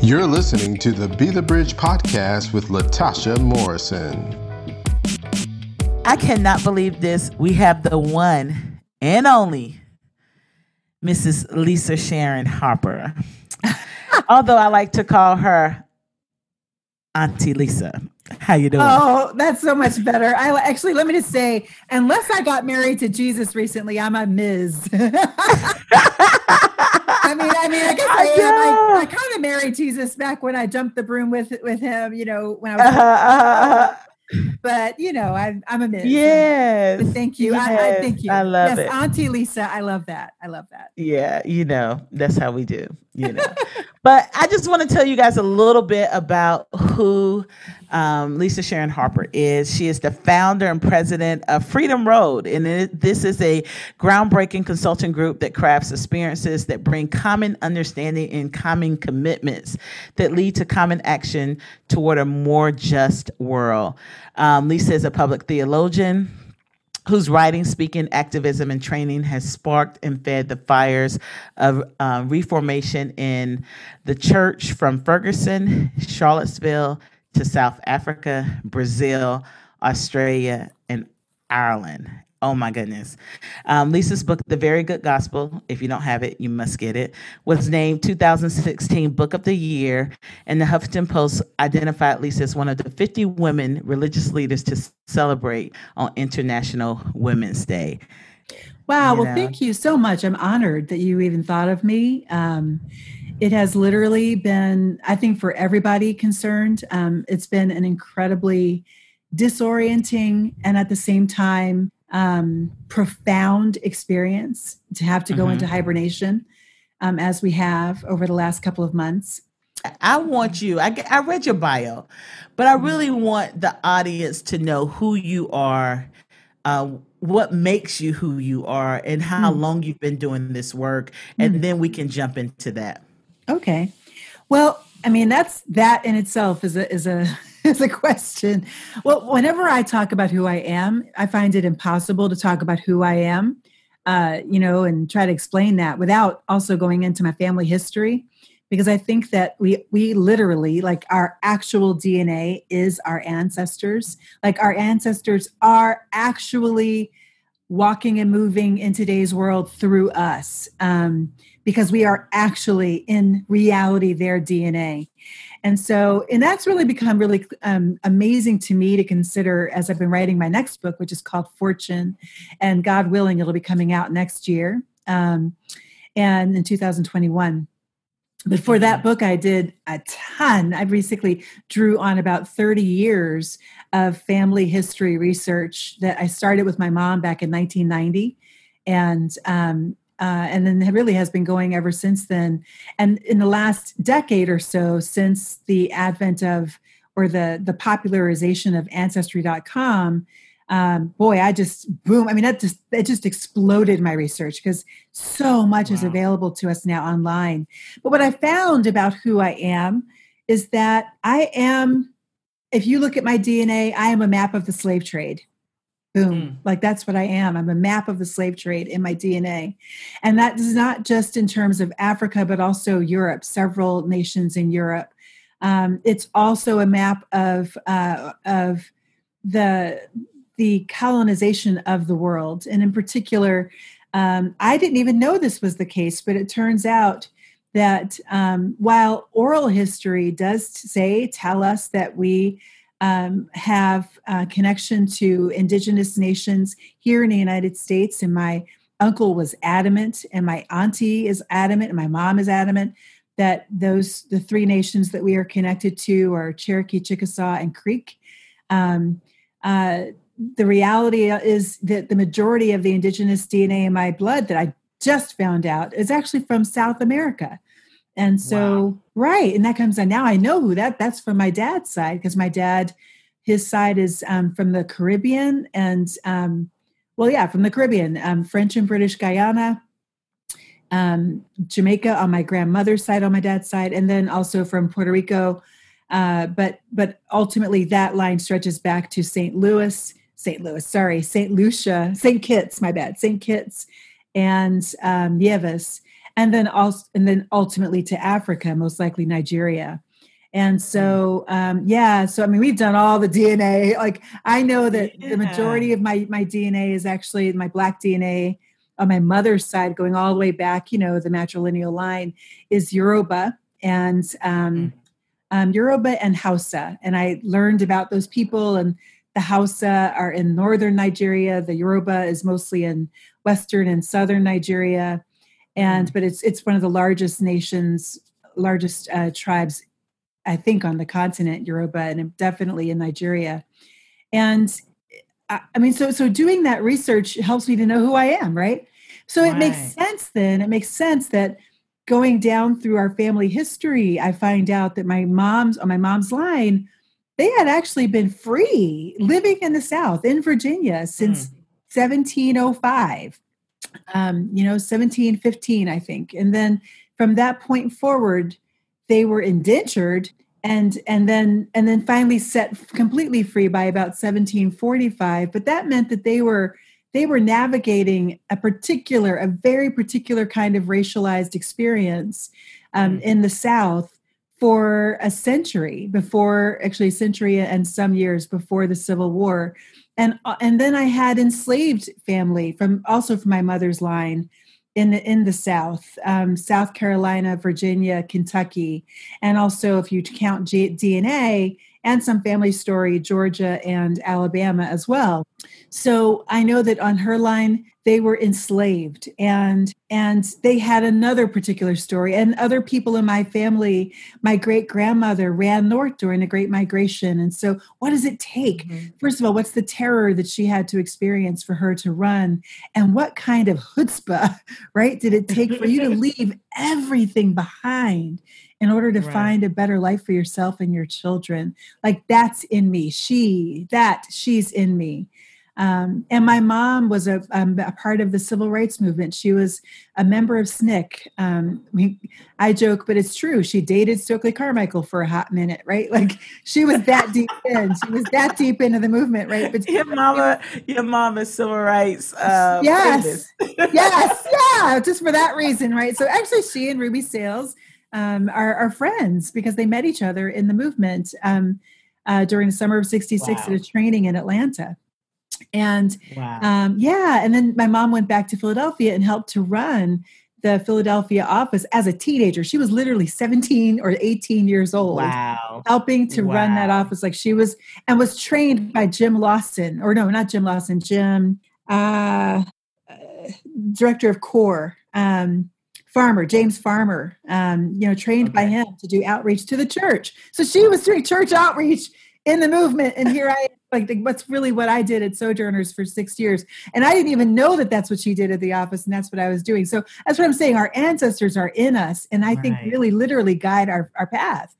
You're listening to the Be the Bridge podcast with Latasha Morrison. I cannot believe this. We have the one and only Mrs. Lisa Sharon Harper. Although I like to call her Auntie Lisa. How you doing? Oh, that's so much better. I actually let me just say, unless I got married to Jesus recently, I'm a Ms. I mean, I mean, I guess I, am. I, I kind of married Jesus back when I jumped the broom with with him. You know, when I was. Uh-huh, uh-huh but you know, I'm I'm a miss. Yes. thank you. Yes. I, I thank you. I love yes, it. Auntie Lisa, I love that. I love that. Yeah, you know, that's how we do, you know. but I just want to tell you guys a little bit about who um, Lisa Sharon Harper is. She is the founder and president of Freedom Road. And it, this is a groundbreaking consulting group that crafts experiences that bring common understanding and common commitments that lead to common action toward a more just world. Um, Lisa is a public theologian whose writing, speaking, activism, and training has sparked and fed the fires of uh, reformation in the church from Ferguson, Charlottesville to South Africa, Brazil, Australia, and Ireland. Oh my goodness. Um, Lisa's book, The Very Good Gospel, if you don't have it, you must get it, was named 2016 Book of the Year, and the Huffington Post identified Lisa as one of the 50 women religious leaders to celebrate on International Women's Day. Wow. You well, know? thank you so much. I'm honored that you even thought of me. Um, it has literally been, I think, for everybody concerned, um, it's been an incredibly disorienting and at the same time um, profound experience to have to go mm-hmm. into hibernation um, as we have over the last couple of months. I want you, I, I read your bio, but I really want the audience to know who you are, uh, what makes you who you are, and how mm. long you've been doing this work. And mm. then we can jump into that. Okay. Well, I mean, that's that in itself is a, is a, is a question. Well, whenever I talk about who I am, I find it impossible to talk about who I am, uh, you know, and try to explain that without also going into my family history, because I think that we we literally like our actual DNA is our ancestors. Like our ancestors are actually walking and moving in today's world through us um, because we are actually in reality their DNA. And so, and that's really become really um, amazing to me to consider as I've been writing my next book, which is called Fortune. And God willing, it'll be coming out next year um, and in 2021. But for that book, I did a ton. I basically drew on about 30 years of family history research that I started with my mom back in 1990. And um, uh, and then it really has been going ever since then. And in the last decade or so, since the advent of or the the popularization of Ancestry.com, um, boy, I just boom. I mean, that just it just exploded my research because so much wow. is available to us now online. But what I found about who I am is that I am. If you look at my DNA, I am a map of the slave trade. Boom. Mm. Like that's what I am. I'm a map of the slave trade in my DNA. And that is not just in terms of Africa, but also Europe, several nations in Europe. Um, it's also a map of, uh, of the, the colonization of the world. And in particular, um, I didn't even know this was the case, but it turns out that um, while oral history does say, tell us that we um, have a connection to indigenous nations here in the United States. And my uncle was adamant, and my auntie is adamant, and my mom is adamant that those the three nations that we are connected to are Cherokee, Chickasaw, and Creek. Um, uh, the reality is that the majority of the indigenous DNA in my blood that I just found out is actually from South America. And so, wow. right, and that comes on now. I know who that that's from my dad's side because my dad, his side is um, from the Caribbean and um, well, yeah, from the Caribbean, um, French and British Guyana, um, Jamaica on my grandmother's side, on my dad's side, and then also from Puerto Rico. Uh, but but ultimately, that line stretches back to St. Louis, St. Louis, sorry, St. Lucia, St. Kitts, my bad, St. Kitts, and um, Nevis and then also and then ultimately to Africa, most likely Nigeria. And so, um, yeah, so I mean, we've done all the DNA. Like, I know that yeah. the majority of my my DNA is actually my Black DNA on my mother's side, going all the way back. You know, the matrilineal line is Yoruba and um, mm. um, Yoruba and Hausa, and I learned about those people. And the Hausa are in northern Nigeria. The Yoruba is mostly in western and southern Nigeria, and mm. but it's it's one of the largest nations, largest uh, tribes I think, on the continent, Yoruba, and definitely in Nigeria. And I, I mean, so so doing that research helps me to know who I am, right? So it makes sense then. It makes sense that going down through our family history, I find out that my mom's on my mom's line, they had actually been free living in the South in Virginia since mm. 1705. Um, you know, 1715, I think. And then from that point forward, they were indentured and and then and then finally set completely free by about 1745 but that meant that they were they were navigating a particular a very particular kind of racialized experience um, mm. in the south for a century before actually a century and some years before the civil war and uh, and then i had enslaved family from also from my mother's line in the, in the South, um, South Carolina, Virginia, Kentucky, and also if you count G- DNA and some family story, Georgia and Alabama as well. So I know that on her line, they were enslaved and and they had another particular story. And other people in my family my great grandmother ran north during the great migration. And so what does it take? Mm-hmm. first of all what's the terror that she had to experience for her to run? And what kind of chutzpah right did it take for you to leave everything behind in order to right. find a better life for yourself and your children like that's in me she that she's in me um, and my mom was a, um, a, part of the civil rights movement. She was a member of SNCC. Um, we, I joke, but it's true. She dated Stokely Carmichael for a hot minute, right? Like she was that deep in. She was that deep into the movement, right? But your mama, your mom is civil rights. Uh, yes, yes, yeah. Just for that reason, right? So actually, she and Ruby Sales um, are, are, friends because they met each other in the movement um, uh, during the summer of '66 wow. at a training in Atlanta. And wow. um, yeah, and then my mom went back to Philadelphia and helped to run the Philadelphia office as a teenager. She was literally 17 or 18 years old. Wow. Helping to wow. run that office like she was and was trained by Jim Lawson, or no, not Jim Lawson, Jim, uh, uh, director of CORE. Um, Farmer, James Farmer, um, you know, trained okay. by him to do outreach to the church. So she was doing church outreach in the movement, and here I am like what's really what I did at Sojourners for six years. And I didn't even know that that's what she did at the office and that's what I was doing. So that's what I'm saying. Our ancestors are in us and I right. think really literally guide our, our path.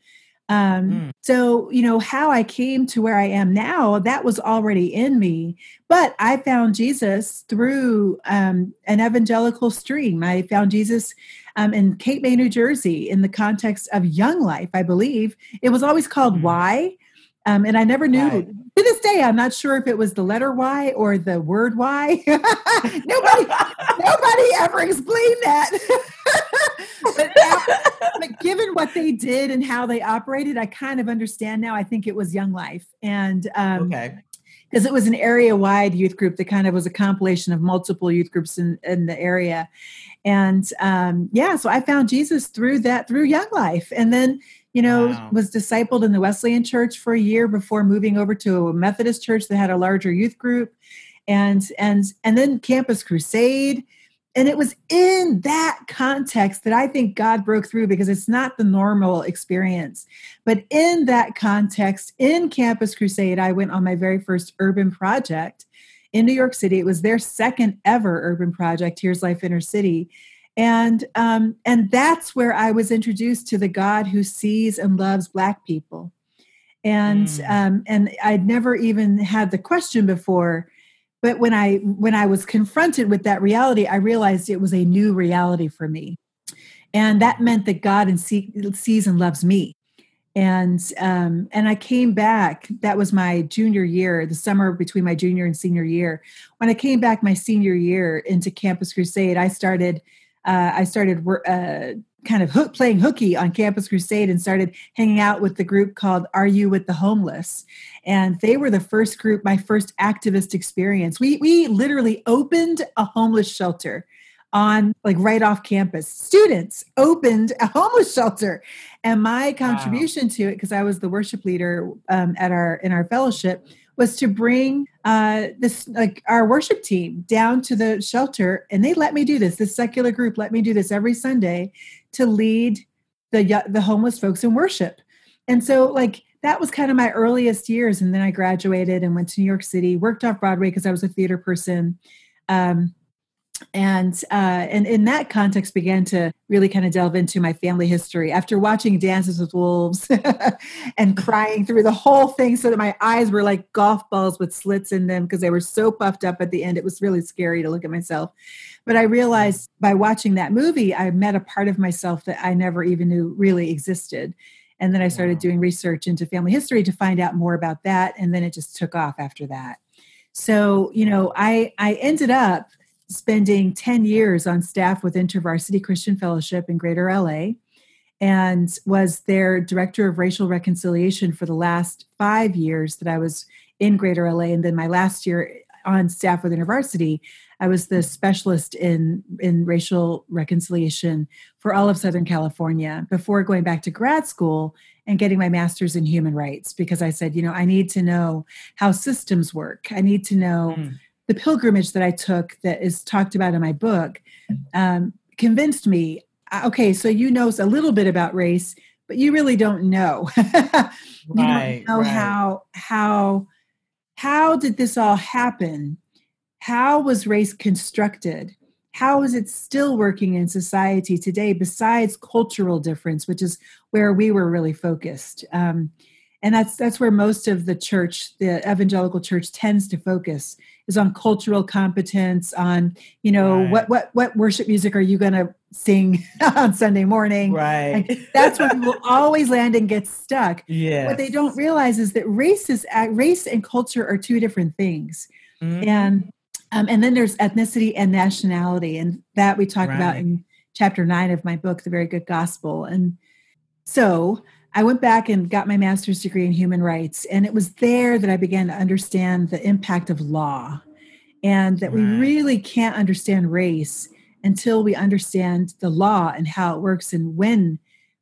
Um, mm. So, you know, how I came to where I am now, that was already in me. But I found Jesus through um, an evangelical stream. I found Jesus um, in Cape May, New Jersey, in the context of Young Life, I believe. It was always called mm. Why um, and I never knew. Right. To this day, I'm not sure if it was the letter Y or the word Y. nobody, nobody ever explained that. but, but, given what they did and how they operated, I kind of understand now. I think it was Young Life, and um, okay because it was an area wide youth group that kind of was a compilation of multiple youth groups in, in the area and um, yeah so i found jesus through that through young life and then you know, wow. was discipled in the Wesleyan church for a year before moving over to a Methodist church that had a larger youth group and and and then campus crusade and it was in that context that I think God broke through because it's not the normal experience. But in that context, in Campus Crusade, I went on my very first urban project in New York City. It was their second ever urban project, Here's Life Inner City and um, and that's where I was introduced to the God who sees and loves Black people, and mm. um, and I'd never even had the question before, but when I when I was confronted with that reality, I realized it was a new reality for me, and that meant that God and see, sees and loves me, and um, and I came back. That was my junior year, the summer between my junior and senior year. When I came back my senior year into Campus Crusade, I started uh, I started uh, kind of hook, playing hooky on Campus Crusade and started hanging out with the group called Are You with the Homeless? And they were the first group, my first activist experience. We, we literally opened a homeless shelter on like right off campus. Students opened a homeless shelter, and my contribution wow. to it, because I was the worship leader um, at our in our fellowship, was to bring uh, this like our worship team down to the shelter, and they let me do this. This secular group let me do this every Sunday to lead the the homeless folks in worship, and so like that was kind of my earliest years. And then I graduated and went to New York City, worked off Broadway because I was a theater person. Um, and uh, and in that context began to really kind of delve into my family history. After watching dances with wolves and crying through the whole thing so that my eyes were like golf balls with slits in them because they were so puffed up at the end it was really scary to look at myself. But i realized by watching that movie i met a part of myself that i never even knew really existed. And then i started wow. doing research into family history to find out more about that and then it just took off after that. So you know i i ended up spending 10 years on staff with InterVarsity Christian Fellowship in Greater LA and was their director of racial reconciliation for the last five years that I was in Greater LA. And then my last year on staff with InterVarsity, I was the specialist in, in racial reconciliation for all of Southern California before going back to grad school and getting my master's in human rights because I said, you know, I need to know how systems work. I need to know. Mm the pilgrimage that I took that is talked about in my book um, convinced me uh, okay, so you know a little bit about race, but you really don't know. you right, don't know right. how how how did this all happen? How was race constructed? How is it still working in society today besides cultural difference, which is where we were really focused? Um, and that's that's where most of the church the evangelical church tends to focus is on cultural competence on you know right. what what what worship music are you going to sing on sunday morning right and that's where people always land and get stuck yeah what they don't realize is that race is race and culture are two different things mm-hmm. and um, and then there's ethnicity and nationality and that we talk right. about in chapter nine of my book the very good gospel and so I went back and got my master's degree in human rights. And it was there that I began to understand the impact of law and that right. we really can't understand race until we understand the law and how it works and when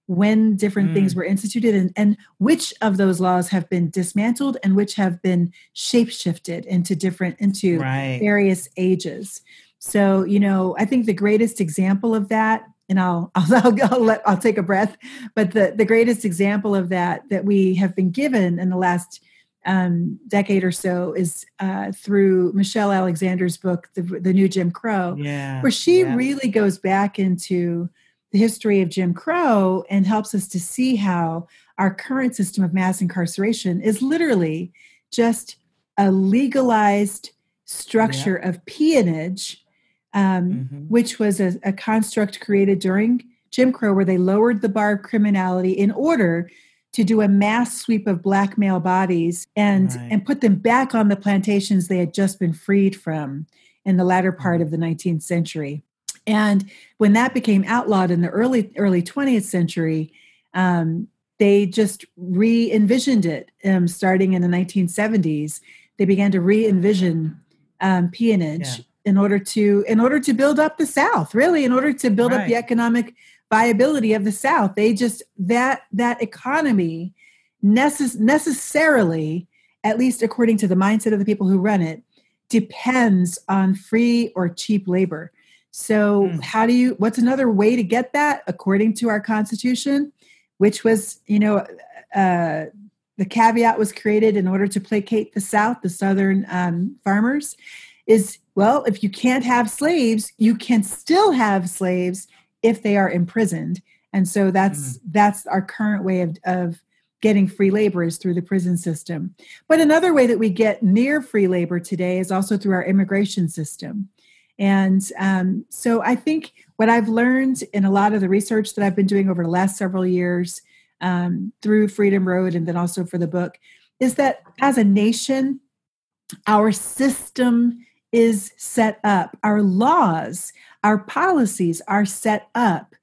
when different mm. things were instituted and, and which of those laws have been dismantled and which have been shapeshifted into different into right. various ages so you know i think the greatest example of that and I'll I'll, I'll, let, I'll take a breath. But the the greatest example of that that we have been given in the last um, decade or so is uh, through Michelle Alexander's book, the, the New Jim Crow, yeah, where she yeah. really goes back into the history of Jim Crow and helps us to see how our current system of mass incarceration is literally just a legalized structure yeah. of peonage um, mm-hmm. which was a, a, construct created during Jim Crow, where they lowered the bar of criminality in order to do a mass sweep of black male bodies and right. and put them back on the plantations they had just been freed from in the latter part of the 19th century. And when that became outlawed in the early early 20th century, um, they just re-envisioned it um, starting in the 1970s. They began to re-envision um, peonage yeah in order to in order to build up the south really in order to build right. up the economic viability of the south they just that that economy necess- necessarily at least according to the mindset of the people who run it depends on free or cheap labor so mm. how do you what's another way to get that according to our constitution which was you know uh, the caveat was created in order to placate the south the southern um, farmers is well, if you can't have slaves, you can still have slaves if they are imprisoned. And so that's mm. that's our current way of, of getting free labor is through the prison system. But another way that we get near free labor today is also through our immigration system. And um, so I think what I've learned in a lot of the research that I've been doing over the last several years um, through Freedom Road and then also for the book is that as a nation, our system is set up, our laws, our policies are set up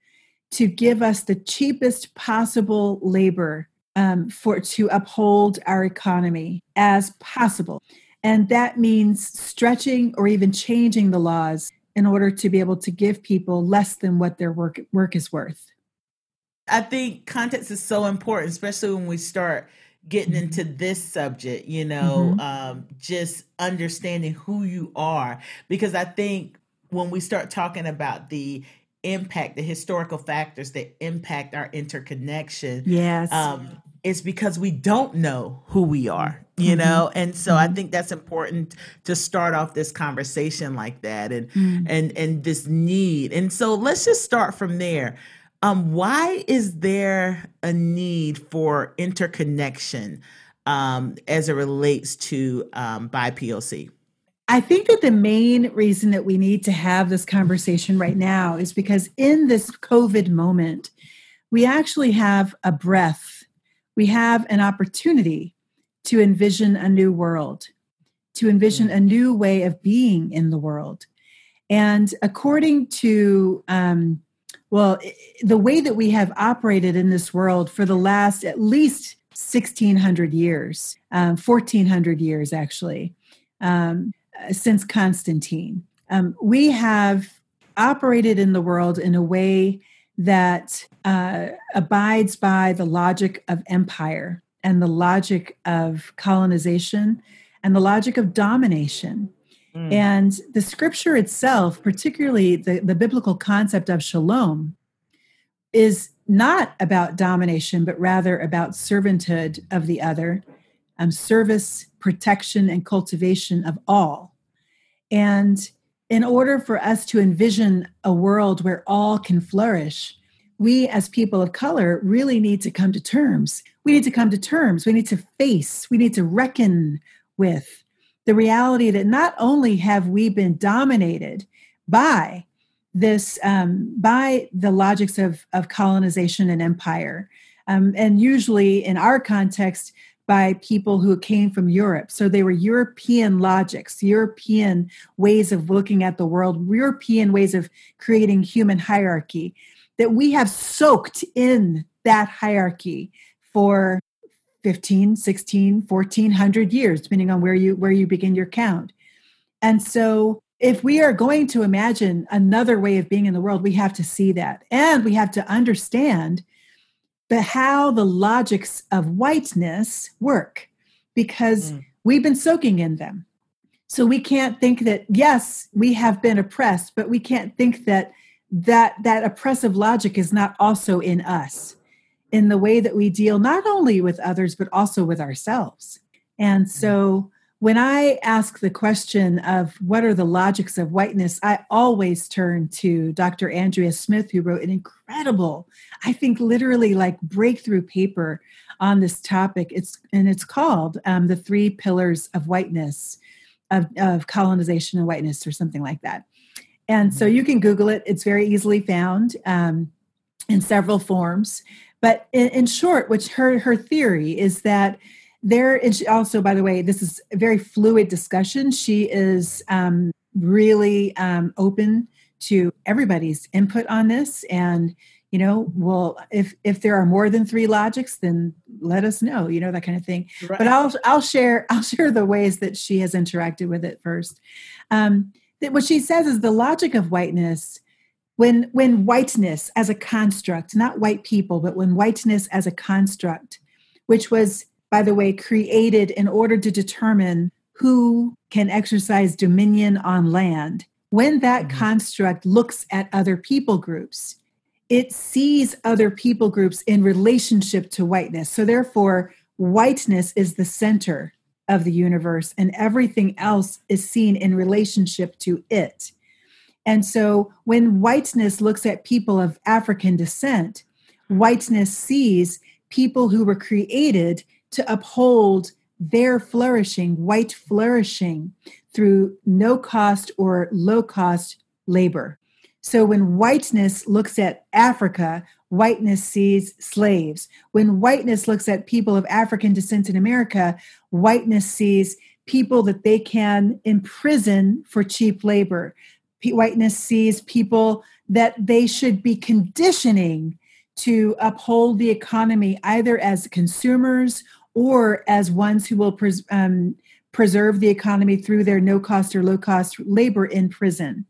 to give us the cheapest possible labor um, for to uphold our economy as possible. And that means stretching or even changing the laws in order to be able to give people less than what their work work is worth. I think context is so important especially when we start getting mm-hmm. into this subject you know mm-hmm. um, just understanding who you are because i think when we start talking about the impact the historical factors that impact our interconnection yes um, it's because we don't know who we are you mm-hmm. know and so mm-hmm. i think that's important to start off this conversation like that and mm-hmm. and and this need and so let's just start from there um why is there a need for interconnection um as it relates to um BIPOC I think that the main reason that we need to have this conversation right now is because in this COVID moment, we actually have a breath, we have an opportunity to envision a new world, to envision mm. a new way of being in the world. And according to, um, well, the way that we have operated in this world for the last at least 1600 years, um, 1400 years actually, um, since Constantine. Um, we have operated in the world in a way that uh, abides by the logic of empire and the logic of colonization and the logic of domination. Mm. And the scripture itself, particularly the, the biblical concept of shalom, is not about domination, but rather about servanthood of the other, um, service, protection, and cultivation of all. And in order for us to envision a world where all can flourish, we as people of color really need to come to terms. We need to come to terms. We need to face, we need to reckon with the reality that not only have we been dominated by this, um, by the logics of, of colonization and empire, um, and usually in our context, by people who came from Europe. So they were European logics, European ways of looking at the world, European ways of creating human hierarchy that we have soaked in that hierarchy for 15 16 1400 years depending on where you where you begin your count. And so if we are going to imagine another way of being in the world we have to see that. And we have to understand the how the logics of whiteness work because mm. we've been soaking in them. So we can't think that yes we have been oppressed but we can't think that that that oppressive logic is not also in us in the way that we deal not only with others but also with ourselves. And so when i ask the question of what are the logics of whiteness i always turn to dr andrea smith who wrote an incredible i think literally like breakthrough paper on this topic. It's and it's called um, the three pillars of whiteness of, of colonization and whiteness or something like that. And so mm-hmm. you can Google it, it's very easily found um, in several forms. But in, in, short, which her, her theory is that there is also, by the way, this is a very fluid discussion. She is um, really um, open to everybody's input on this. And, you know, well, if if there are more than three logics, then let us know, you know, that kind of thing. Right. But I'll I'll share I'll share the ways that she has interacted with it first. Um, what she says is the logic of whiteness when when whiteness as a construct not white people but when whiteness as a construct which was by the way created in order to determine who can exercise dominion on land when that mm-hmm. construct looks at other people groups it sees other people groups in relationship to whiteness so therefore whiteness is the center of the universe, and everything else is seen in relationship to it. And so when whiteness looks at people of African descent, whiteness sees people who were created to uphold their flourishing, white flourishing through no cost or low cost labor. So when whiteness looks at Africa, whiteness sees slaves. When whiteness looks at people of African descent in America, whiteness sees people that they can imprison for cheap labor, whiteness sees people that they should be conditioning to uphold the economy either as consumers or as ones who will pres- um, preserve the economy through their no cost or low cost labor in prison.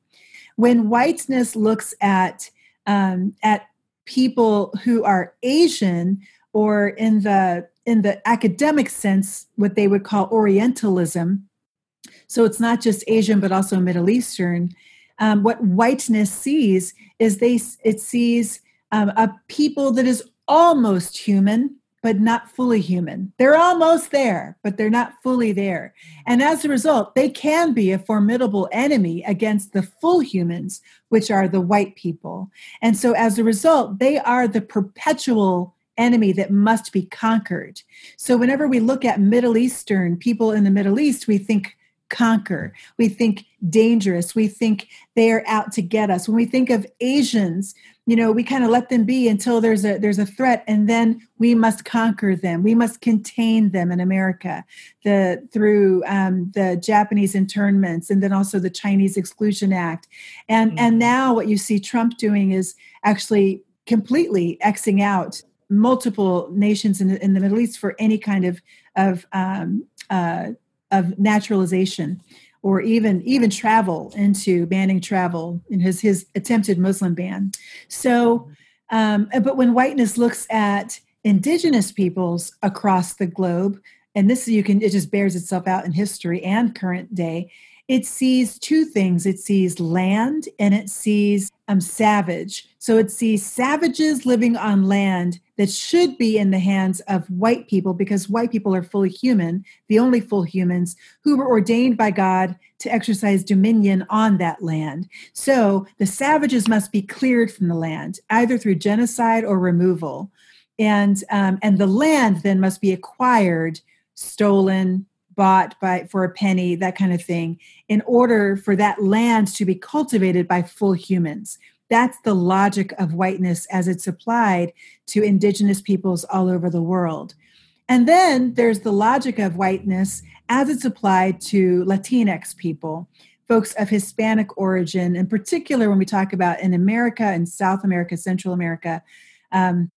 When whiteness looks at um, at people who are Asian or in the in the academic sense, what they would call Orientalism. So it's not just Asian, but also Middle Eastern. Um, what whiteness sees is they it sees um, a people that is almost human, but not fully human. They're almost there, but they're not fully there. And as a result, they can be a formidable enemy against the full humans, which are the white people. And so as a result, they are the perpetual enemy that must be conquered. So whenever we look at Middle Eastern people in the Middle East, we think conquer. We think dangerous. We think they are out to get us. When we think of Asians, you know, we kind of let them be until there's a there's a threat, and then we must conquer them. We must contain them in America, the through um, the Japanese internments, and then also the Chinese Exclusion Act, and mm-hmm. and now what you see Trump doing is actually completely xing out multiple nations in the, in the Middle East for any kind of of um, uh, of naturalization or even even travel into banning travel in his his attempted Muslim ban. So, um, but when whiteness looks at indigenous peoples across the globe, and this you can it just bears itself out in history and current day it sees two things it sees land and it sees um, savage. So it sees savages living on land that should be in the hands of white people because white people are fully human the only full humans who were ordained by god to exercise dominion on that land. So the savages must be cleared from the land either through genocide or removal. And um, and the land then must be acquired stolen bought by for a penny that kind of thing in order for that land to be cultivated by full humans. That's the logic of whiteness as it's applied to indigenous peoples all over the world. And then there's the logic of whiteness as it's applied to latinx people folks of hispanic origin in particular when we talk about in america and south america central america. Um,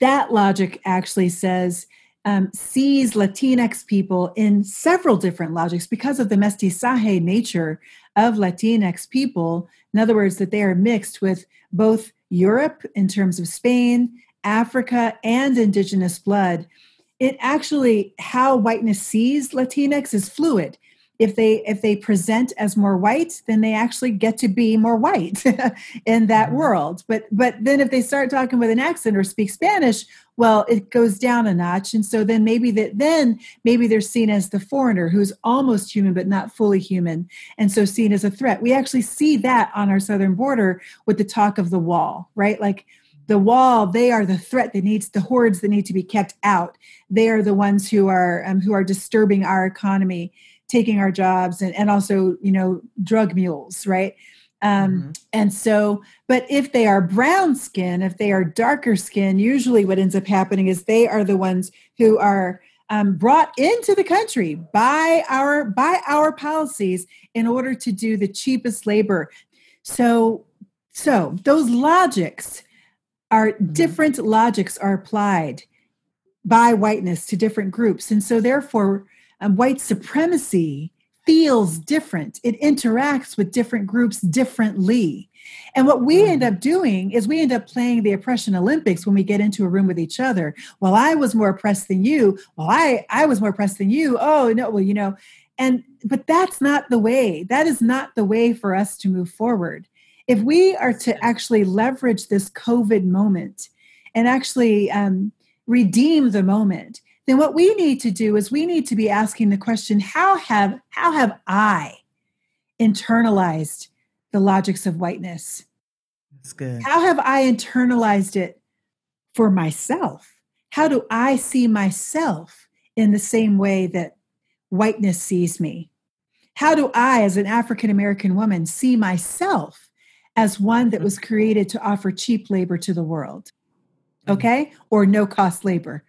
that logic actually says um, sees Latinx people in several different logics because of the mestizaje nature of Latinx people. In other words, that they are mixed with both Europe in terms of Spain, Africa, and indigenous blood. It actually, how whiteness sees Latinx is fluid if they if they present as more white then they actually get to be more white in that mm-hmm. world but but then if they start talking with an accent or speak spanish well it goes down a notch. And so then maybe that then maybe they're seen as the foreigner who's almost human but not fully human. And so seen as a threat. We actually see that on our southern border with the talk of the wall right? Like the wall they are the threat that needs the hordes that need to be kept out. They are the ones who are um, who are disturbing our economy taking our jobs and, and also you know drug mules right um, mm-hmm. and so but if they are brown skin if they are darker skin usually what ends up happening is they are the ones who are um, brought into the country by our by our policies in order to do the cheapest labor so so those logics are mm-hmm. different logics are applied by whiteness to different groups and so therefore um, white supremacy feels different. It interacts with different groups differently. And what we end mm-hmm. up doing is we end up playing the oppression Olympics when we get into a room with each other. Well, I was more oppressed than you. Well, I I was more oppressed than you. Oh no, well, you know, and but that's not the way. That is not the way for us to move forward. If we are to actually leverage this COVID moment and actually um, redeem the moment, then what we need to do is we need to be asking the question how have how have i internalized the logics of whiteness? That's good. How have i internalized it for myself? How do i see myself in the same way that whiteness sees me? How do i as an african american woman see myself as one that was created to offer cheap labor to the world? Mm. okay? Or no cost labor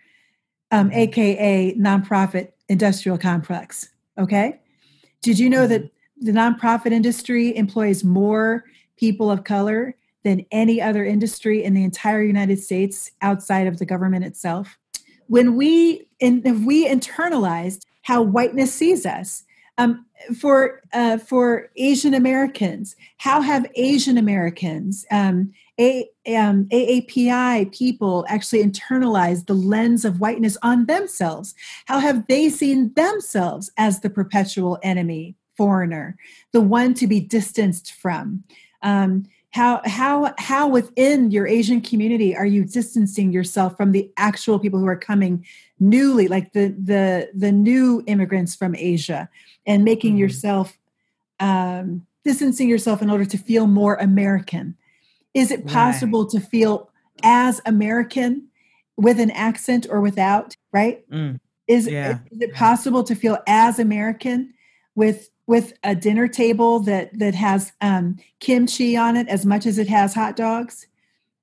um, aka mm-hmm. nonprofit industrial complex. Okay. Did you know that the nonprofit industry employs more people of color than any other industry in the entire United States outside of the government itself. When we in, if we internalized how whiteness sees us, um, for uh, for Asian Americans, how have Asian Americans, um, a, um, AAPI people actually internalized the lens of whiteness on themselves? How have they seen themselves as the perpetual enemy, foreigner, the one to be distanced from? Um, how how how within your asian community are you distancing yourself from the actual people who are coming newly like the the the new immigrants from asia and making mm-hmm. yourself um, distancing yourself in order to feel more american is it possible right. to feel as american with an accent or without right mm. is, yeah. is it possible to feel as american with with a dinner table that that has um, kimchi on it as much as it has hot dogs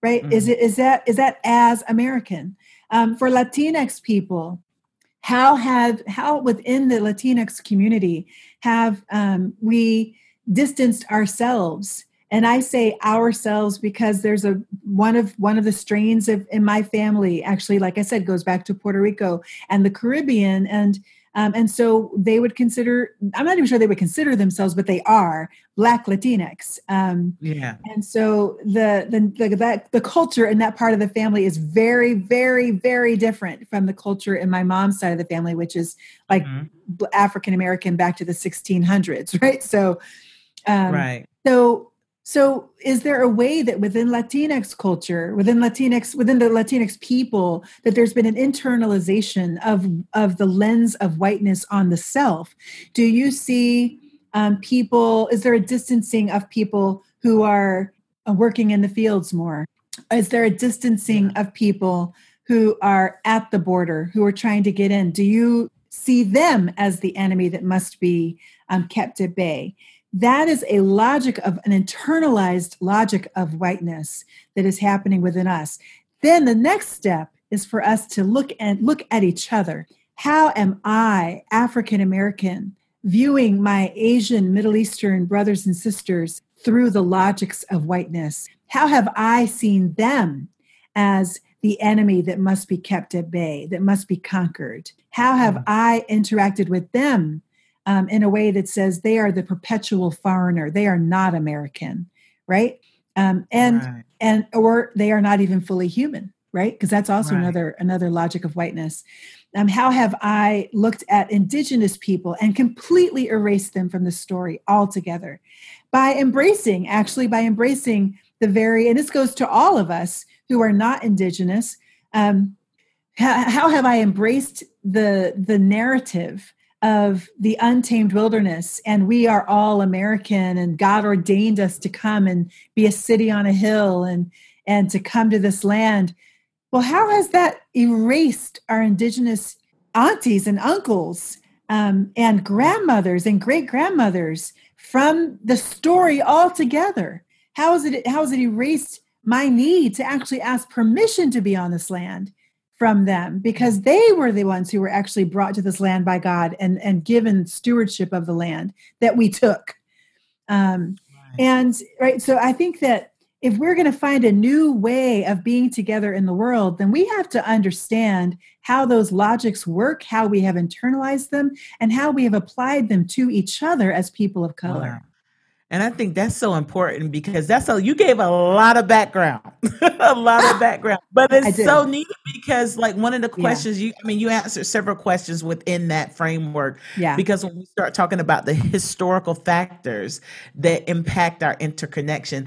right mm. is it is that is that as american um, for latinx people how have how within the latinx community have um, we distanced ourselves? And i say ourselves because there's a one of one of the strains of in my family actually like i said goes back to puerto rico and the caribbean. And um, and so they would consider, I'm not even sure they would consider themselves, but they are Black Latinx. Um, yeah. And so the, the, the, that, the culture in that part of the family is very, very, very different from the culture in my mom's side of the family, which is like mm-hmm. African American back to the 1600s, right? So, um, right. So so, is there a way that within Latinx culture, within Latinx, within the Latinx people, that there's been an internalization of of the lens of whiteness on the self? Do you see um, people? Is there a distancing of people who are uh, working in the fields more? Is there a distancing of people who are at the border, who are trying to get in? Do you see them as the enemy that must be um, kept at bay? That is a logic of an internalized logic of whiteness that is happening within us. Then the next step is for us to look and look at each other. How am i african american viewing my asian middle eastern brothers and sisters through the logics of whiteness? How have i seen them as the enemy that must be kept at bay that must be conquered? How have hmm. i interacted with them um, in a way that says they are the perpetual foreigner. They are not american right? Um, and right. and or they are not even fully human right? Because that's also right. another another logic of whiteness. Um, how have i looked at indigenous people and completely erased them from the story altogether? By embracing actually by embracing the very and this goes to all of us who are not indigenous um, how, how have i embraced the the narrative of the untamed wilderness and we are all american and god ordained us to come and be a city on a hill and and to come to this land. Well how has that erased our indigenous aunties and uncles um, and grandmothers and great grandmothers from the story altogether? How is it how has it erased my need to actually ask permission to be on this land from them because they were the ones who were actually brought to this land by God and, and given stewardship of the land that we took. Um, right. And right, so I think that if we're going to find a new way of being together in the world, then we have to understand how those logics work, how we have internalized them, and how we have applied them to each other as people of color. And I think that's so important because that's so you gave a lot of background, a lot of background, but it's so neat because like one of the questions yeah. you, I mean, you answered several questions within that framework. Yeah. Because when we start talking about the historical factors that impact our interconnection,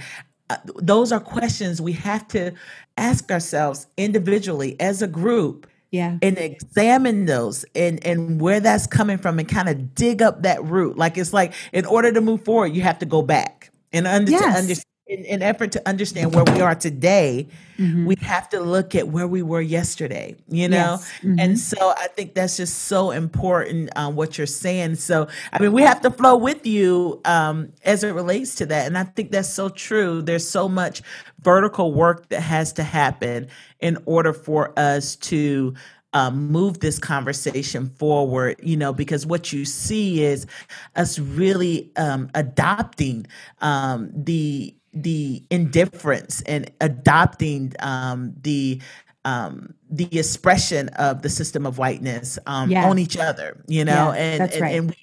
uh, those are questions we have to ask ourselves individually as a group yeah and examine those and and where that's coming from and kind of dig up that root like it's like in order to move forward you have to go back and under, yes. In, in effort to understand where we are today, mm-hmm. we have to look at where we were yesterday, you know? Yes. Mm-hmm. And so I think that's just so important, um, what you're saying. So, I mean, we have to flow with you um, as it relates to that. And I think that's so true. There's so much vertical work that has to happen in order for us to um, move this conversation forward, you know, because what you see is us really um, adopting um, the the indifference and adopting um, the um, the expression of the system of whiteness um, yeah. on each other, you know, yeah, and, and, right. and we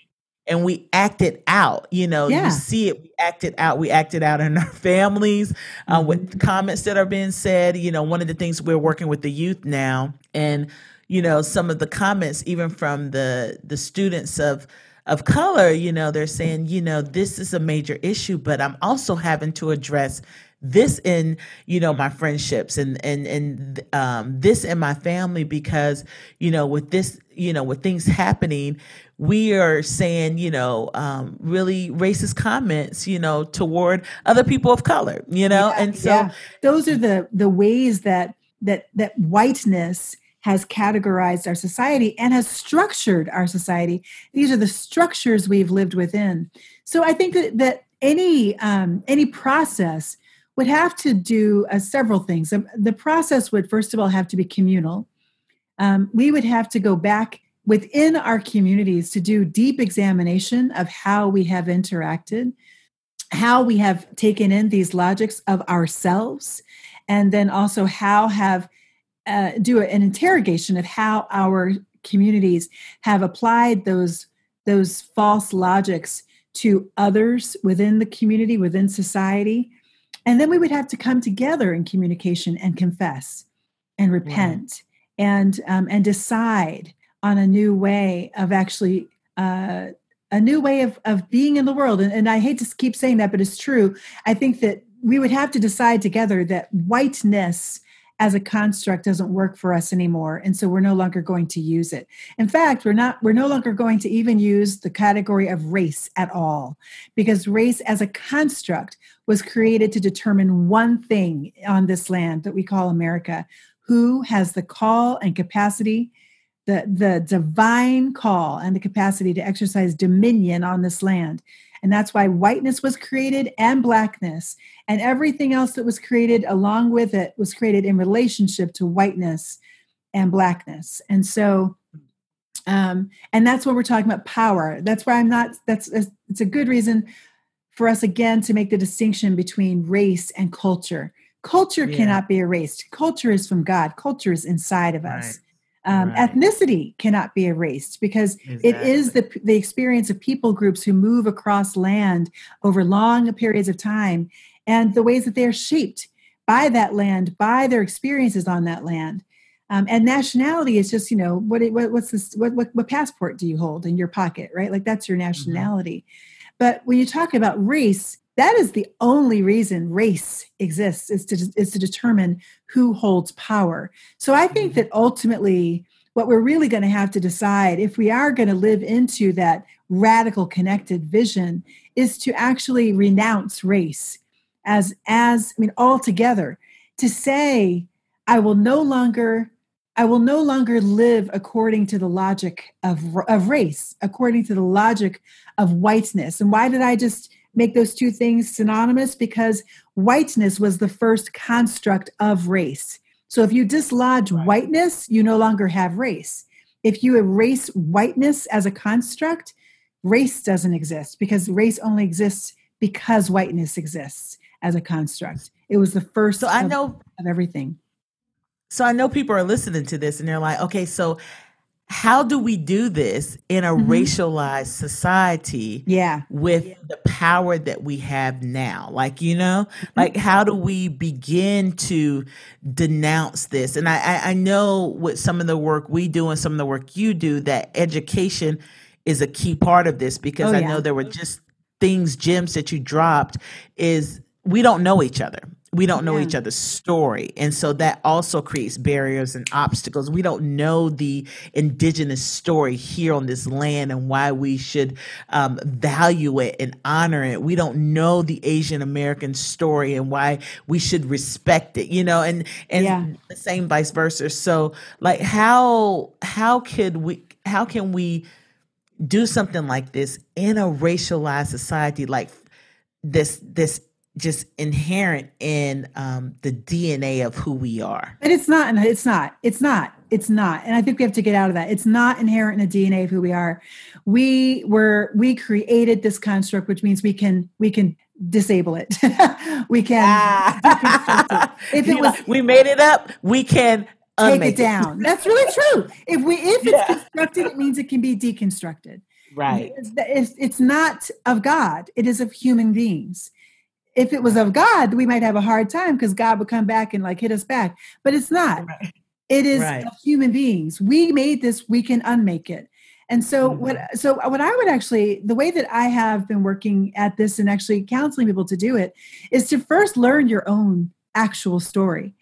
and we act it out. You know, yeah. you see it, we act it out. We act it out in our families uh, mm-hmm. with comments that are being said. You know, one of the things we're working with the youth now, and you know, some of the comments, even from the the students of of color, you know, they're saying, you know, this is a major issue, but I'm also having to address this in you know my friendships and and and um, this in my family because you know with this you know with things happening we are saying you know um, really racist comments you know toward other people of color you know yeah, and so yeah. those are the the ways that that that whiteness has categorized our society and has structured our society these are the structures we've lived within so i think that that any um, any process would have to do uh, several things. Um, the process would, first of all, have to be communal. Um, we would have to go back within our communities to do deep examination of how we have interacted, how we have taken in these logics of ourselves, and then also how have uh, do an interrogation of how our communities have applied those those false logics to others within the community, within society, and then we would have to come together in communication and confess and repent and um, and decide on a new way of actually uh, a new way of, of being in the world. And, and i hate to keep saying that but it's true. I think that we would have to decide together that whiteness as a construct doesn't work for us anymore and so we're no longer going to use it. In fact we're not we're no longer going to even use the category of race at all because race as a construct was created to determine one thing on this land that we call america. Who has the call and capacity the the divine call and the capacity to exercise dominion on this land and that's why whiteness was created and blackness. And everything else that was created along with it was created in relationship to whiteness and blackness. And so, um, and that's when we're talking about power. That's why I'm not, that's, it's a good reason for us again to make the distinction between race and culture. Culture yeah. cannot be erased. Culture is from God, culture is inside of us. Right. Um, right. Ethnicity cannot be erased because exactly. it is the, the experience of people groups who move across land over long periods of time and the ways that they are shaped by that land, by their experiences on that land. Um, and nationality is just, you know, what, what what's this? What, what, what passport do you hold in your pocket, right? Like that's your mm-hmm. nationality. Mm-hmm. But when you talk about race, that is the only reason race exists is to is to determine who holds power. So i think that ultimately what we're really going to have to decide if we are going to live into that radical connected vision is to actually renounce race as as i mean altogether. To say i will no longer i will no longer live according to the logic of of race according to the logic of whiteness. And why did i just make those two things synonymous because whiteness was the first construct of race. So if you dislodge right. whiteness, you no longer have race. If you erase whiteness as a construct, race doesn't exist because race only exists because whiteness exists as a construct. It was the first so I know of everything. So I know people are listening to this and they're like, okay, so how do we do this in a mm-hmm. racialized society yeah with yeah. the power that we have now like you know mm-hmm. like how do we begin to denounce this and I, I, I know with some of the work we do and some of the work you do that education is a key part of this because oh, i know there were just things gems that you dropped is we don't know each other we don't know yeah. each other's story and so that also creates barriers and obstacles we don't know the indigenous story here on this land and why we should um, value it and honor it we don't know the asian american story and why we should respect it you know and and yeah. the same vice versa so like how how could we how can we do something like this in a racialized society like this this just inherent in um, the DNA of who we are. And it's not. It's not. It's not. It's not. And I think we have to get out of that. It's not inherent in the DNA of who we are. We were we created this construct, which means we can we can disable it. we can ah. it. if it was we made it up, we can take it down. It. That's really true. If we if it's yeah. constructed, it means it can be deconstructed. Right. It's, it's not of God. It is of human beings. If it was of God, we might have a hard time because God would come back and like hit us back. But it's not. Right. It is right. of human beings. We made this. We can unmake it. And so mm-hmm. what so what I would actually the way that I have been working at this and actually counseling people to do it is to first learn your own actual story.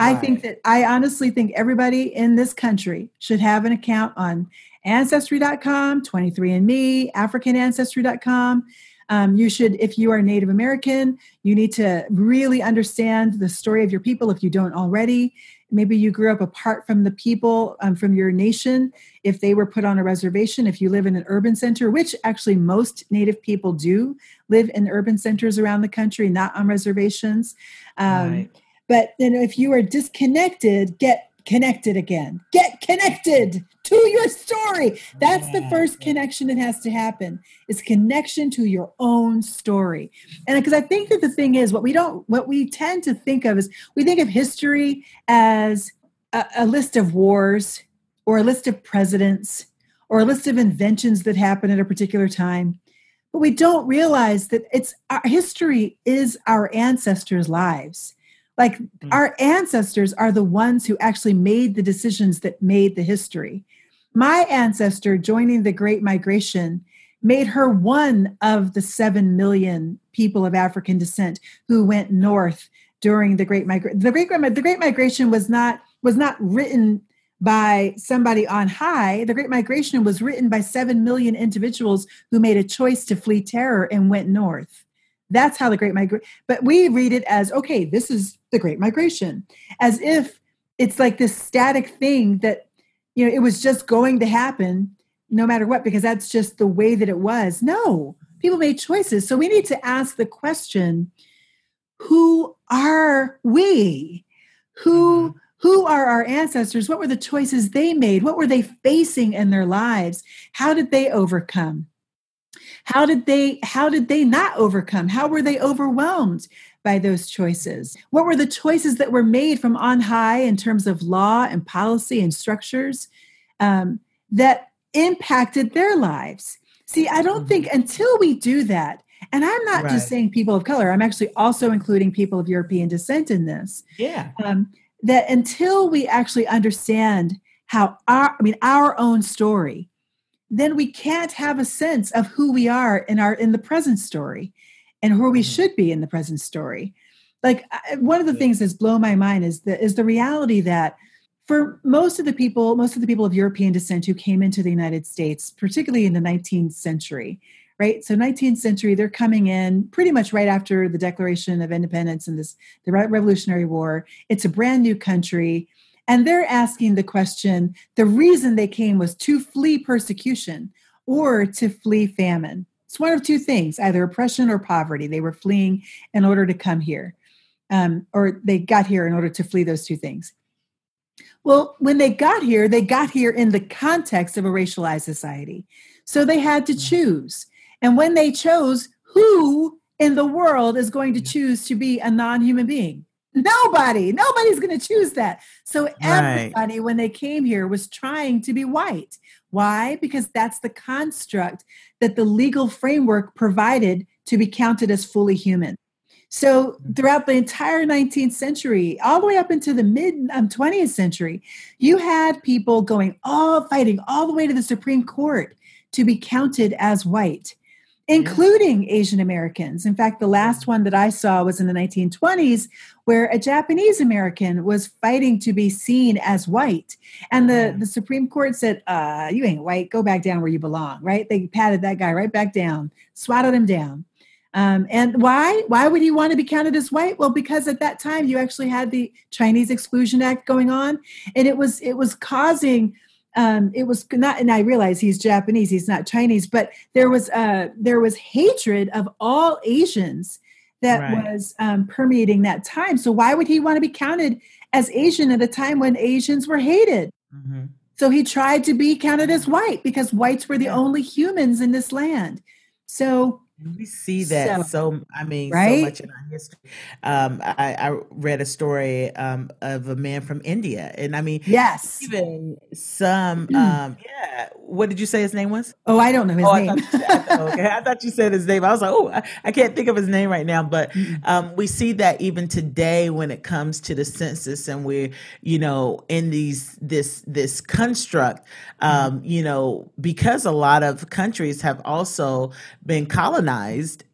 Right. I think that I honestly think everybody in this country should have an account on ancestry.com, 23andme, africanancestry.com. Um, you should, if you are Native American, you need to really understand the story of your people if you don't already. Maybe you grew up apart from the people um, from your nation if they were put on a reservation. If you live in an urban center, which actually most Native people do live in urban centers around the country, not on reservations. Um, right. But then if you are disconnected, get connected again. Get connected to your story. That's the first connection that has to happen. It's connection to your own story. And because I think that the thing is what we don't what we tend to think of is we think of history as a, a list of wars or a list of presidents or a list of inventions that happened at a particular time. But we don't realize that it's our history is our ancestors' lives like mm. our ancestors are the ones who actually made the decisions that made the history. My ancestor joining the Great Migration made her one of the 7 million people of African descent who went north during the Great Migration. The Great, the Great Migration was not was not written by somebody on high. The Great Migration was written by 7 million individuals who made a choice to flee terror and went north. That's how the Great Migration, but we read it as okay, this is the Great Migration, as if it's like this static thing that, you know, it was just going to happen no matter what, because that's just the way that it was. No, people made choices. So we need to ask the question who are we? Who mm-hmm. who are our ancestors? What were the choices they made? What were they facing in their lives? How did they overcome? How did they how did they not overcome how were they overwhelmed by those choices what were the choices that were made from on high in terms of law and policy and structures um, that impacted their lives see i don't think mm-hmm. until we do that and i'm not right. just saying people of color i'm actually also including people of european descent in this yeah um, that until we actually understand how our i mean our own story then we can't have a sense of who we are in our in the present story and where we mm-hmm. should be in the present story. Like one of the things that's blown my mind is the is the reality that for most of the people most of the people of european descent who came into the united states particularly in the 19th century right? So 19th century they're coming in pretty much right after the declaration of independence and this the revolutionary war. It's a brand new country and they're asking the question the reason they came was to flee persecution or to flee famine. It's one of two things either oppression or poverty. They were fleeing in order to come here, um, or they got here in order to flee those two things. Well, when they got here, they got here in the context of a racialized society. So they had to mm. choose. And when they chose, who in the world is going to choose to be a non human being? Nobody, nobody's going to choose that. So everybody, right. when they came here, was trying to be white. Why? Because that's the construct that the legal framework provided to be counted as fully human. So mm-hmm. throughout the entire 19th century, all the way up into the mid um, 20th century, you had people going all fighting all the way to the Supreme Court to be counted as white including Asian Americans. In fact, the last one that I saw was in the 1920s, where a Japanese American was fighting to be seen as white. And the, the Supreme Court said, uh, You ain't white, go back down where you belong, right? They patted that guy right back down, swatted him down. Um, and why? Why would he want to be counted as white? Well, because at that time you actually had the Chinese Exclusion Act going on, and it was it was causing um, it was not, and I realize he's Japanese, he's not Chinese, but there was uh, there was hatred of all Asians that Right. was um, permeating that time. So why would he want to be counted as Asian at a time when Asians were hated? Mhm. So he tried to be counted as white because whites were the Yeah. only humans in this land. So We see that So- so, I mean, Right? so much in our history. Um, I, I read a story um, of a man from India, and I mean, yes. even some, um, yeah. What did you say his name was? Oh, I don't know his Oh, name. thought, you said, I thought- okay. I thought you said his name. I was like, oh, I, I can't think of his name right now. But um, we see that even today when it comes to the census, and we're, you know, in these this this construct, um, you know, because a lot of countries have also been colonized.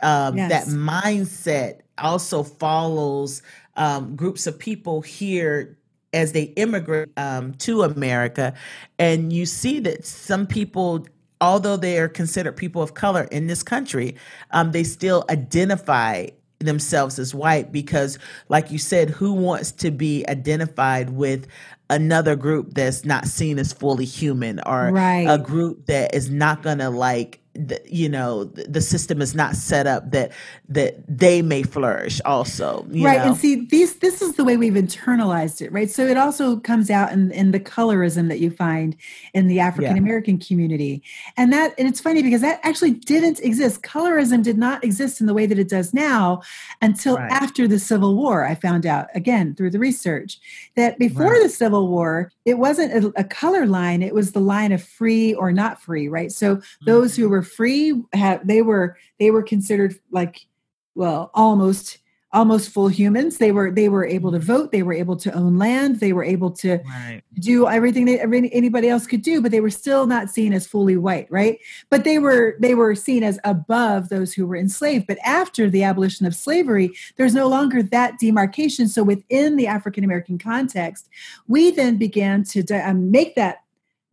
Um, That mindset also follows um, groups of people here as they immigrate um, to America, and you see that some people although they are considered people of color in this country, um, they still identify themselves as white because, like you said, who wants to be identified with another group that's not seen as fully human or Right. a group that is not going to like the, you know the, system is not set up that that they may flourish also you right know? and see these this is the way we've internalized it right? So it also comes out in, in the colorism that you find in the african american community. And that and it's funny because that actually didn't exist. Colorism did not exist in the way that it does now until Right. after the civil war i found out again through the research that before Right. the civil war it wasn't a, a color line it was the line of free or not free right so those who mm-hmm. were free had they were they were considered like well almost almost full humans. They were they were able to vote. They were able to own land. They were able to right. do everything that anybody else could do but they were still not seen as fully white right? But they were they were seen as above those who were enslaved. But after the abolition of slavery there's no longer that demarcation. So within the african american context we then began to di- um, make that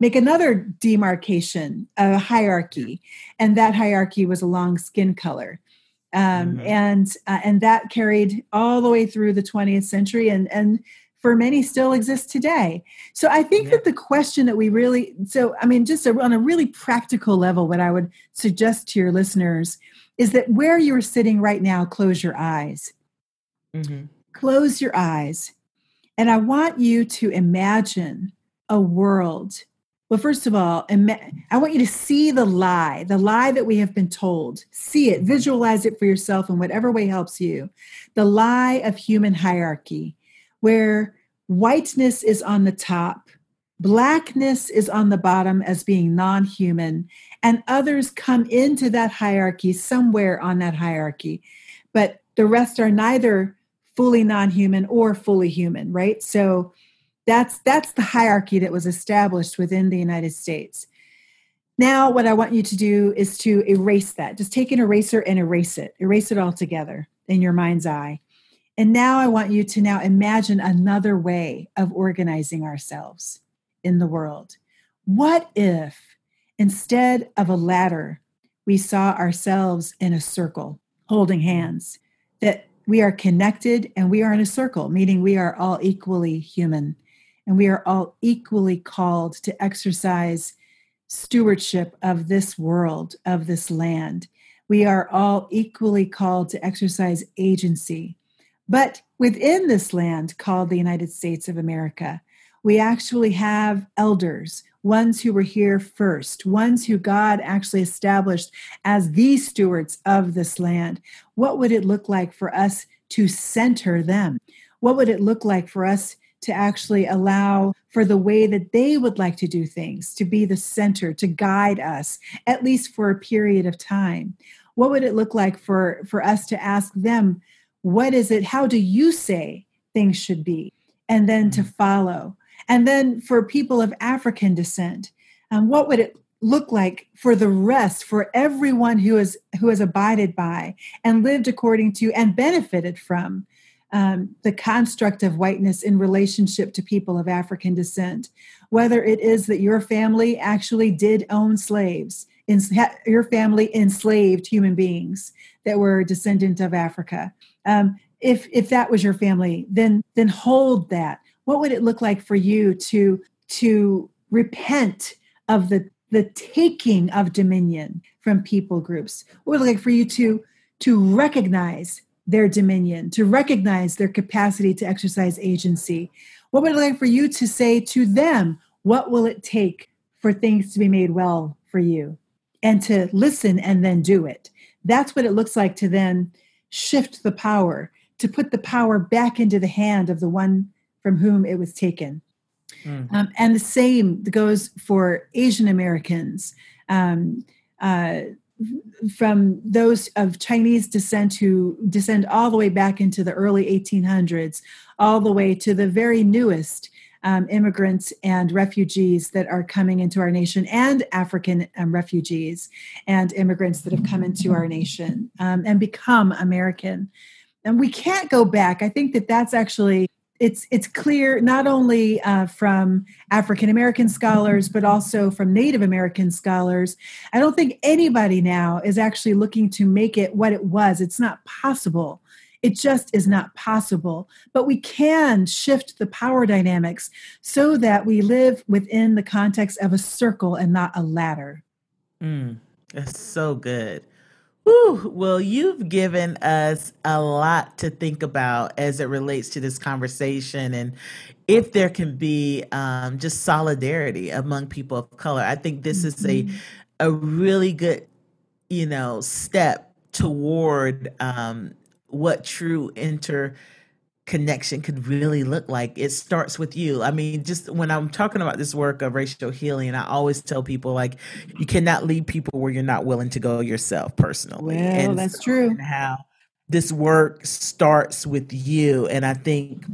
make another demarcation a hierarchy. And that hierarchy was along skin color um, Mhm. and uh, and that carried all the way through the 20th century and and for many still exists today so i think Yeah. that the question that we really so i mean just a, on a really practical level what i would suggest to your listeners is that where you're sitting right now close your eyes Mhm. close your eyes and i want you to imagine a world well first of all i want you to see the lie the lie that we have been told. See it visualize it for yourself in whatever way helps you. The lie of human hierarchy where whiteness is on the top blackness is on the bottom as being non-human and others come into that hierarchy somewhere on that hierarchy. But the rest are neither fully non-human or fully human right? So that's that's the hierarchy that was established within the united states. Now what i want you to do is to erase that. Just take an eraser and erase it. Erase it all together in your mind's eye. And now i want you to now imagine another way of organizing ourselves in the world. What if instead of a ladder we saw ourselves in a circle holding hands that we are connected and we are in a circle, meaning we are all equally human and we are all equally called to exercise stewardship of this world, of this land. We are all equally called to exercise agency. But within this land called the United States of America, we actually have elders, ones who were here first, ones who God actually established as the stewards of this land. What would it look like for us to center them? What would it look like for us to actually allow for the way that they would like to do things to be the center, to guide us, at least for a period of time? What would it look like for, for us to ask them, what is it? How do you say things should be? And then to follow. And then for people of African descent, um, what would it look like for the rest, for everyone who is who has abided by and lived according to and benefited from um, the construct of whiteness in relationship to people of African descent? Whether it is that your family actually did own slaves, in, your family enslaved human beings that were descendant of Africa. Um, if if that was your family, then then hold that what would it look like for you to to repent of the the taking of dominion from people groups what would it look like for you to to recognize their dominion, to recognize their capacity to exercise agency? What would it like for you to say to them? What will it take for things to be made well for you? And to listen and then do it. That's what it looks like to then shift the power, to put the power back into the hand of the one from whom it was taken. Mm. Um, and the same goes for Asian Americans. Um, uh, from those of Chinese descent who descend all the way back into the early 1800s, all the way to the very newest um, immigrants and refugees that are coming into our nation, and African um, refugees and immigrants that have come into our nation um, and become American. And we can't go back. I think that that's actually it's it's clear not only uh, from African American scholars but also from Native American scholars. I don't think anybody now is actually looking to make it what it was. It's not possible. It just is not possible. But we can shift the power dynamics so that we live within the context of a circle and not a ladder. Mm, that's so good. Whew, well, you've given us a lot to think about as it relates to this conversation and if there can be um, just solidarity among people of color. I think this is a mm-hmm. a really good, you know, step toward um, what true inter connection could really look like. It starts with you. I mean, just when I'm talking about this work of racial healing, I always tell people like you cannot lead people where you're not willing to go yourself personally. Well, and that's so, true. how this work starts with you. And I think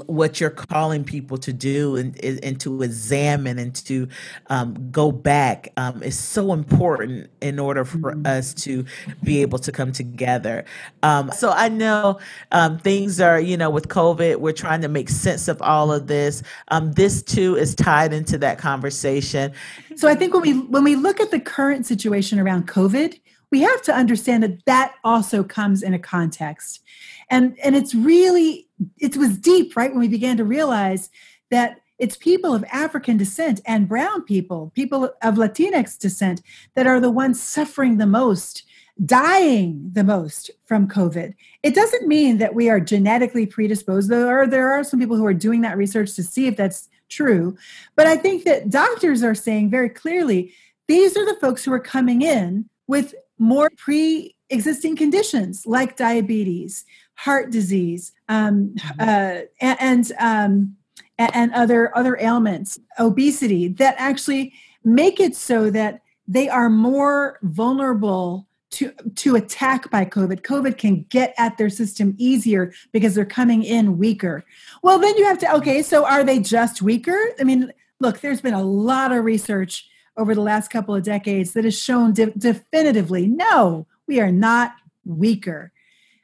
what you're calling people to do and, and to examine and to um, go back um, is so important in order for mm-hmm. us to be able to come together. Um, so I know um, things are, you know, with COVID, we're trying to make sense of all of this. Um, this too is tied into that conversation. So I think when we when we look at the current situation around COVID, we have to understand that that also comes in a context and and it's really it was deep right when we began to realize that it's people of African descent and brown people, people of Latinx descent, that are the ones suffering the most, dying the most from COVID. It doesn't mean that we are genetically predisposed, though there there are some people who are doing that research to see if that's true. But I think that doctors are saying very clearly these are the folks who are coming in with more pre existing conditions like diabetes, heart disease, um, mm-hmm. uh, and, and, um, and other other ailments, obesity that actually make it so that they are more vulnerable to to attack by covid. Covid can get at their system easier because they're coming in weaker. Well then you have to okay so are they just weaker? I mean look there's been a lot of research over the last couple of decades that has shown de- definitively no we are not weaker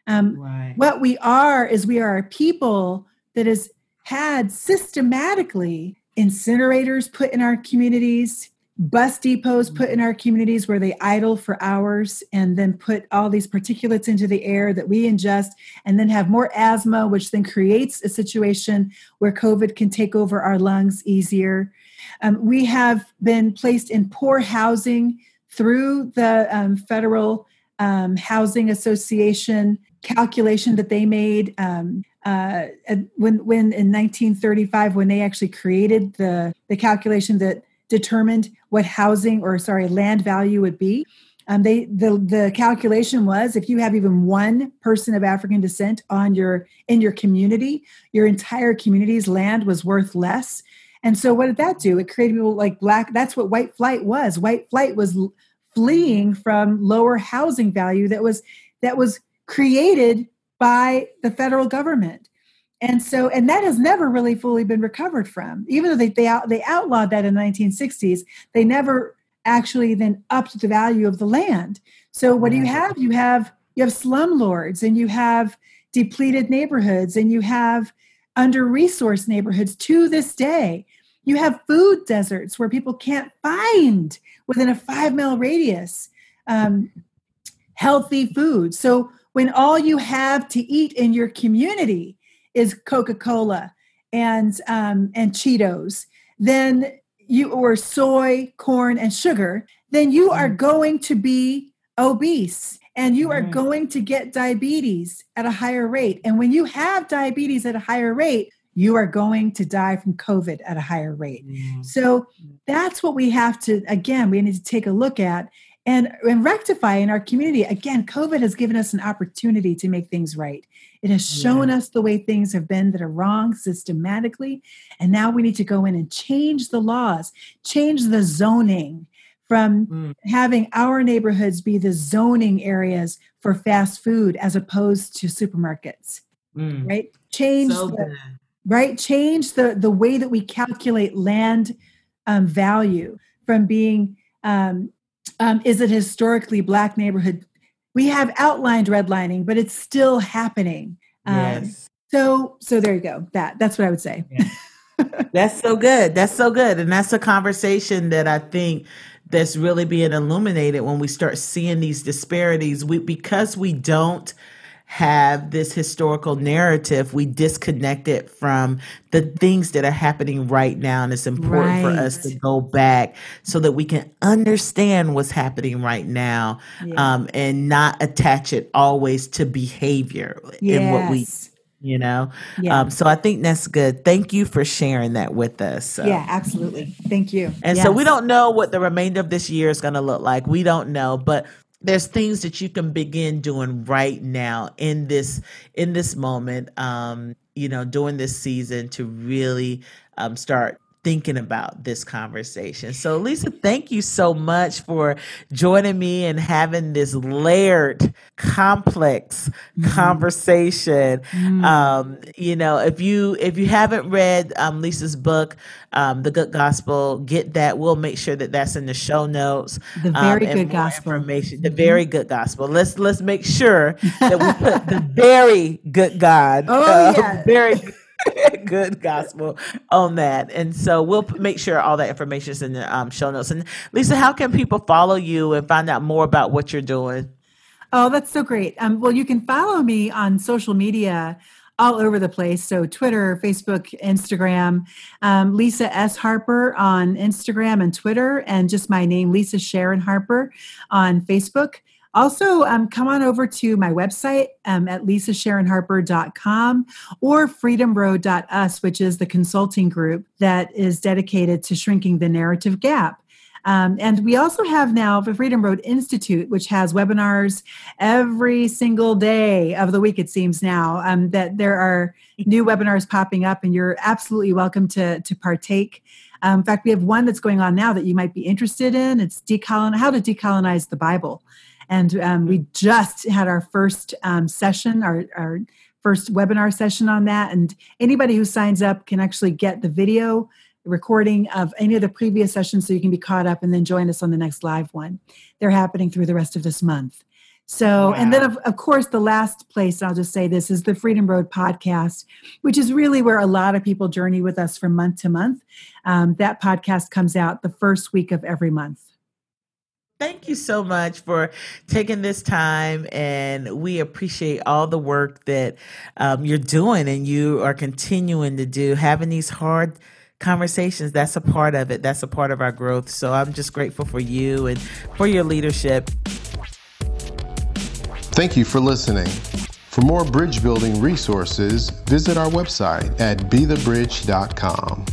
um, right. What we are is we are a people that has had systematically incinerators put in our communities, bus depots put in our communities where they idle for hours and then put all these particulates into the air that we ingest and then have more asthma, which then creates a situation where COVID can take over our lungs easier. Um, we have been placed in poor housing through the um, Federal um, Housing Association calculation that they made um, uh, when when in 1935 when they actually created the the calculation that determined what housing or sorry land value would be. Um, they the the calculation was if you have even one person of African descent on your in your community, your entire community's land was worth less. And so, what did that do? It created people like black. That's what white flight was. White flight was fleeing from lower housing value that was that was created by the federal government. And so, and that has never really fully been recovered from. Even though they they, out, they outlawed that in the 1960s, they never actually then upped the value of the land. So, what do you have? You have you have slumlords, and you have depleted neighborhoods, and you have under-resourced neighborhoods to this day. You have food deserts where people can't find within a five mile radius um, healthy food. So when all you have to eat in your community is Coca-Cola and um, and Cheetos, then you or soy, corn, and sugar, then you are mm-hmm. going to be obese. And you are going to get diabetes at a higher rate. And when you have diabetes at a higher rate, you are going to die from COVID at a higher rate. Mm-hmm. So that's what we have to, again, we need to take a look at and, and rectify in our community. Again, COVID has given us an opportunity to make things right. It has shown yeah. us the way things have been that are wrong systematically. And now we need to go in and change the laws, change the zoning from mm. having our neighborhoods be the zoning areas for fast food as opposed to supermarkets. Mm. Right? Change so the, right? Change the the way that we calculate land um, value from being um, um, is it historically black neighborhood? We have outlined redlining, but it's still happening. Um, yes. So so there you go. That that's what I would say. Yeah. that's so good. That's so good. And that's a conversation that I think that's really being illuminated when we start seeing these disparities. We because we don't have this historical narrative, we disconnect it from the things that are happening right now. And it's important right. for us to go back so that we can understand what's happening right now yeah. um, and not attach it always to behavior yes. and what we you know yeah. um, so i think that's good thank you for sharing that with us so. yeah absolutely thank you and yes. so we don't know what the remainder of this year is going to look like we don't know but there's things that you can begin doing right now in this in this moment um you know during this season to really um start thinking about this conversation. So, Lisa, thank you so much for joining me and having this layered, complex mm-hmm. conversation. Mm-hmm. Um, you know, if you if you haven't read um, Lisa's book, um, The Good Gospel, get that. We'll make sure that that's in the show notes. The very um, good gospel information. The mm-hmm. very good gospel. Let's let's make sure that we put the very good God. Oh uh, yeah, very. good gospel on that. And so we'll make sure all that information is in the um, show notes. And Lisa, how can people follow you and find out more about what you're doing? Oh, that's so great. Um, well, you can follow me on social media all over the place. So Twitter, Facebook, Instagram, um, Lisa S. Harper on Instagram and Twitter, and just my name, Lisa Sharon Harper on Facebook. Also, um, come on over to my website um, at lisasharonharper.com or freedomroad.us, which is the consulting group that is dedicated to shrinking the narrative gap. Um, and we also have now the Freedom Road Institute, which has webinars every single day of the week, it seems now, um, that there are new webinars popping up, and you're absolutely welcome to, to partake. Um, in fact, we have one that's going on now that you might be interested in. It's decolon- how to decolonize the Bible. And um, we just had our first um, session, our, our first webinar session on that. And anybody who signs up can actually get the video recording of any of the previous sessions so you can be caught up and then join us on the next live one. They're happening through the rest of this month. So, wow. and then of, of course, the last place, I'll just say this is the Freedom Road podcast, which is really where a lot of people journey with us from month to month. Um, that podcast comes out the first week of every month. Thank you so much for taking this time, and we appreciate all the work that um, you're doing and you are continuing to do. Having these hard conversations, that's a part of it. That's a part of our growth. So I'm just grateful for you and for your leadership. Thank you for listening. For more bridge building resources, visit our website at bethebridge.com.